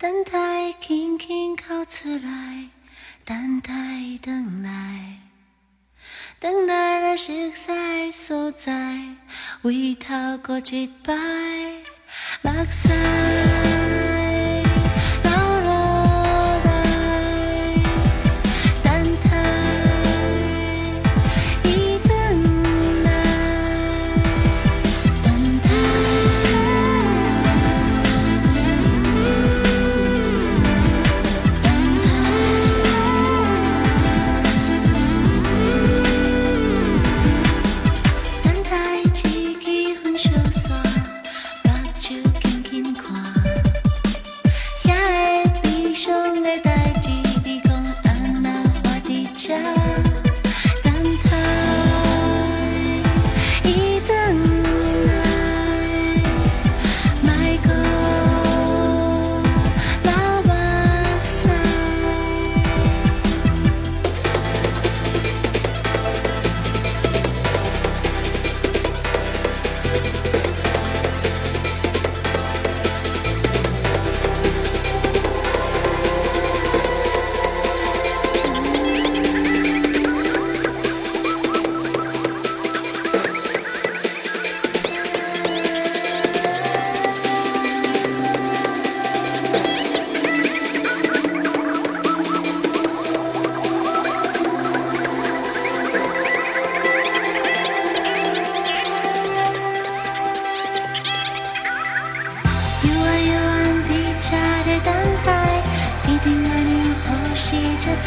等待轻轻靠出来，等待等来，等来了熟悉所在，回头过一摆，目屎。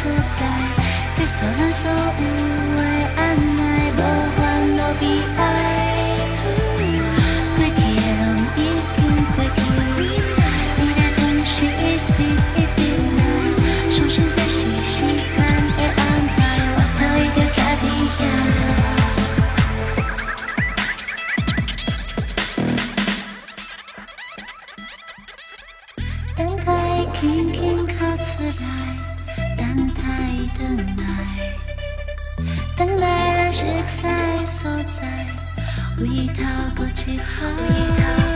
出来，结束咱所有等待，等待了却在所在，无意逃过其他。